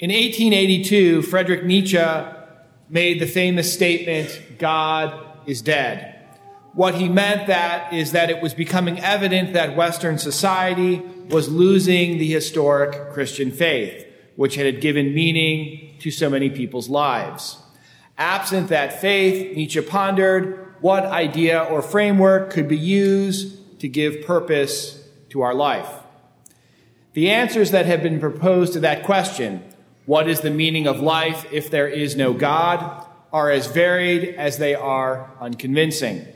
In 1882, Friedrich Nietzsche made the famous statement, God is dead. What he meant that is that it was becoming evident that Western society was losing the historic Christian faith, which had given meaning to so many people's lives. Absent that faith, Nietzsche pondered what idea or framework could be used to give purpose to our life. The answers that have been proposed to that question, what is the meaning of life if there is no God, are as varied as they are unconvincing.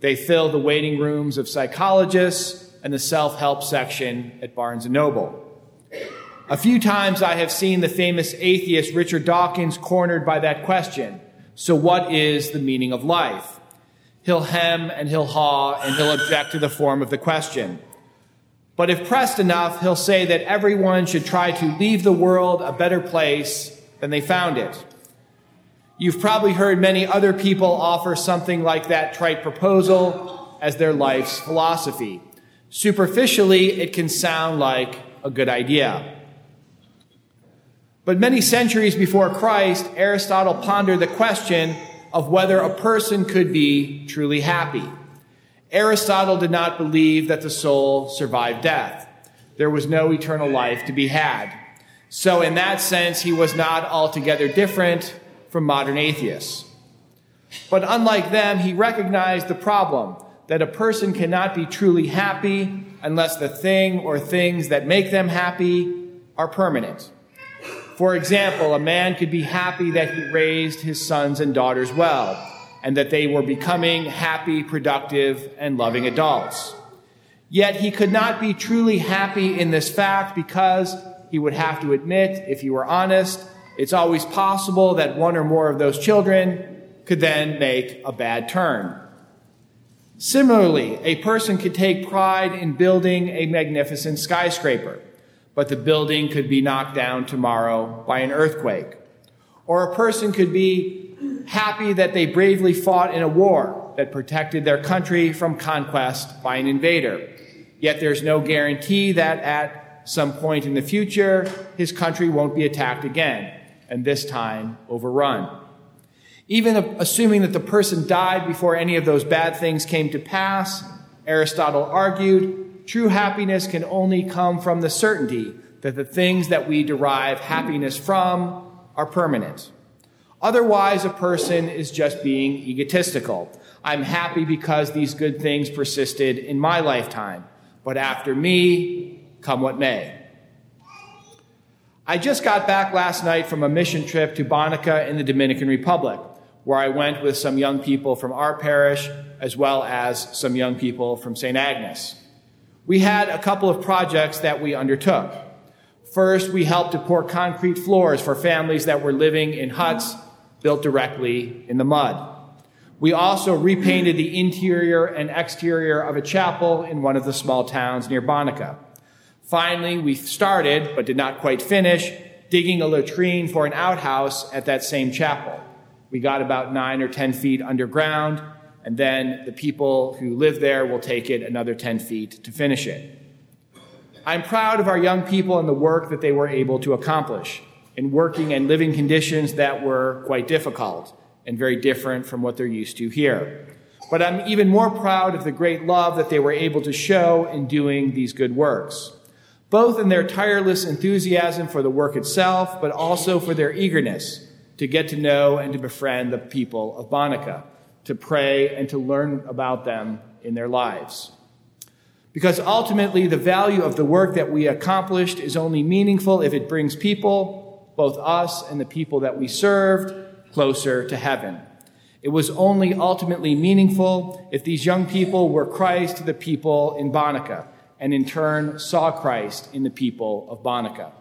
They fill the waiting rooms of psychologists and the self-help section at Barnes & Noble. A few times I have seen the famous atheist Richard Dawkins cornered by that question. So what is the meaning of life? He'll hem and he'll haw and he'll object to the form of the question. But if pressed enough, he'll say that everyone should try to leave the world a better place than they found it. You've probably heard many other people offer something like that trite proposal as their life's philosophy. Superficially, it can sound like a good idea. But many centuries before Christ, Aristotle pondered the question of whether a person could be truly happy. Aristotle did not believe that the soul survived death. There was no eternal life to be had. So, in that sense, he was not altogether different from modern atheists. But unlike them, he recognized the problem that a person cannot be truly happy unless the thing or things that make them happy are permanent. For example, a man could be happy that he raised his sons and daughters well, and that they were becoming happy, productive, and loving adults. Yet he could not be truly happy in this fact because he would have to admit, if he were honest, it's always possible that one or more of those children could then make a bad turn. Similarly, a person could take pride in building a magnificent skyscraper, but the building could be knocked down tomorrow by an earthquake. Or a person could be happy that they bravely fought in a war that protected their country from conquest by an invader. Yet there's no guarantee that at some point in the future, his country won't be attacked again and this time overrun. Even assuming that the person died before any of those bad things came to pass, Aristotle argued true happiness can only come from the certainty that the things that we derive happiness from are permanent. Otherwise, a person is just being egotistical. I'm happy because these good things persisted in my lifetime, but after me, come what may. I just got back last night from a mission trip to Bonica in the Dominican Republic, where I went with some young people from our parish as well as some young people from St. Agnes. We had a couple of projects that we undertook. First, we helped to pour concrete floors for families that were living in huts built directly in the mud. We also repainted the interior and exterior of a chapel in one of the small towns near Bonica. Finally, we started, but did not quite finish, digging a latrine for an outhouse at that same chapel. We got about nine or 10 feet underground, and then the people who live there will take it another 10 feet to finish it. I'm proud of our young people and the work that they were able to accomplish in working and living conditions that were quite difficult and very different from what they're used to here. But I'm even more proud of the great love that they were able to show in doing these good works both in their tireless enthusiasm for the work itself, but also for their eagerness to get to know and to befriend the people of Bonica, to pray and to learn about them in their lives. Because ultimately, the value of the work that we accomplished is only meaningful if it brings people, both us and the people that we served, closer to heaven. It was only ultimately meaningful if these young people were Christ to the people in Bonica and in turn saw Christ in the people of Bonica.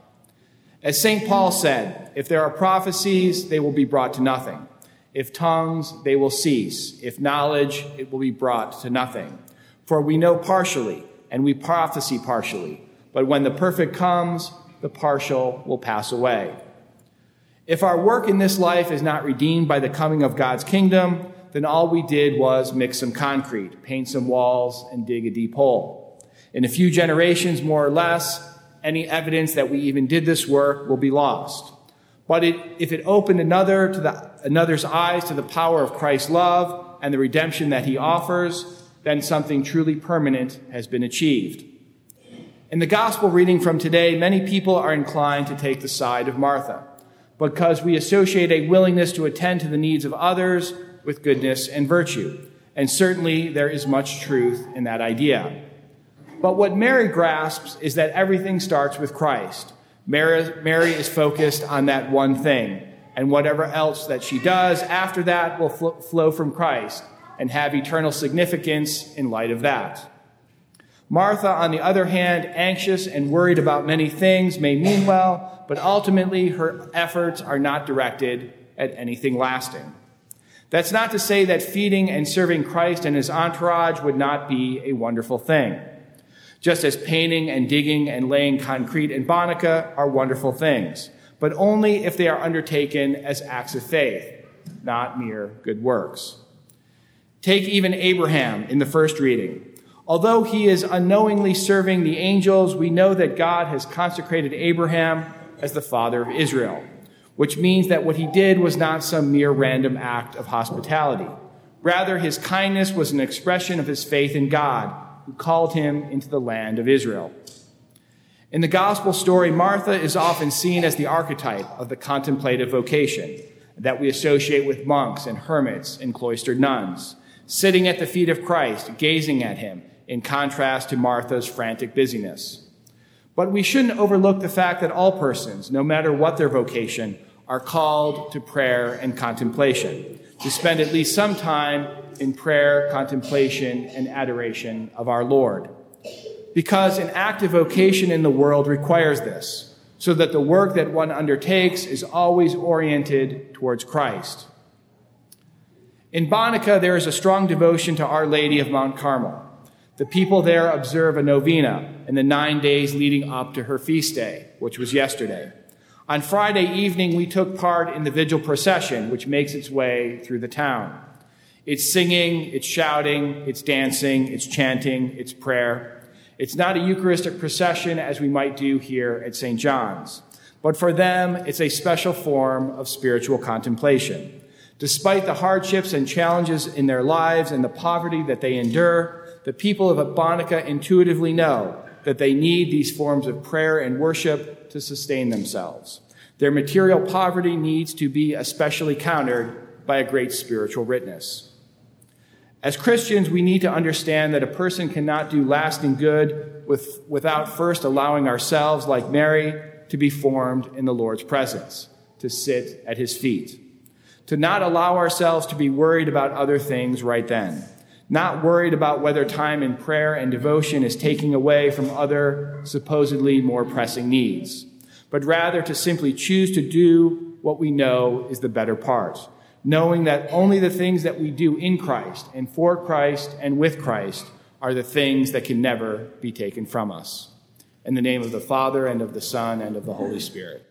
As St. Paul said, if there are prophecies, they will be brought to nothing. If tongues, they will cease. If knowledge, it will be brought to nothing. For we know partially, and we prophesy partially. But when the perfect comes, the partial will pass away. If our work in this life is not redeemed by the coming of God's kingdom, then all we did was mix some concrete, paint some walls, and dig a deep hole. In a few generations, more or less, any evidence that we even did this work will be lost. But it, if it opened another to the, another's eyes to the power of Christ's love and the redemption that he offers, then something truly permanent has been achieved. In the gospel reading from today, many people are inclined to take the side of Martha because we associate a willingness to attend to the needs of others with goodness and virtue. And certainly there is much truth in that idea. But what Mary grasps is that everything starts with Christ. Mary, Mary is focused on that one thing, and whatever else that she does after that will fl- flow from Christ and have eternal significance in light of that. Martha, on the other hand, anxious and worried about many things, may mean well, but ultimately her efforts are not directed at anything lasting. That's not to say that feeding and serving Christ and his entourage would not be a wonderful thing just as painting and digging and laying concrete in Bonica are wonderful things, but only if they are undertaken as acts of faith, not mere good works. Take even Abraham in the first reading. Although he is unknowingly serving the angels, we know that God has consecrated Abraham as the father of Israel, which means that what he did was not some mere random act of hospitality. Rather, his kindness was an expression of his faith in God who called him into the land of Israel. In the gospel story, Martha is often seen as the archetype of the contemplative vocation that we associate with monks and hermits and cloistered nuns, sitting at the feet of Christ, gazing at him, in contrast to Martha's frantic busyness. But we shouldn't overlook the fact that all persons, no matter what their vocation, are called to prayer and contemplation, to spend at least some time in prayer, contemplation, and adoration of our Lord. Because an active vocation in the world requires this, so that the work that one undertakes is always oriented towards Christ. In Bonica, there is a strong devotion to Our Lady of Mount Carmel. The people there observe a novena in the nine days leading up to her feast day, which was yesterday. On Friday evening, we took part in the vigil procession, which makes its way through the town. It's singing, it's shouting, it's dancing, it's chanting, it's prayer. It's not a Eucharistic procession as we might do here at St. John's, but for them, it's a special form of spiritual contemplation. Despite the hardships and challenges in their lives and the poverty that they endure, the people of Bonica intuitively know that they need these forms of prayer and worship to sustain themselves. Their material poverty needs to be especially countered by a great spiritual witness. As Christians, we need to understand that a person cannot do lasting good with, without first allowing ourselves, like Mary, to be formed in the Lord's presence, to sit at his feet, to not allow ourselves to be worried about other things right then, not worried about whether time in prayer and devotion is taking away from other supposedly more pressing needs, but rather to simply choose to do what we know is the better part knowing that only the things that we do in Christ and for Christ and with Christ are the things that can never be taken from us. In the name of the Father, and of the Son, and of the Holy Spirit.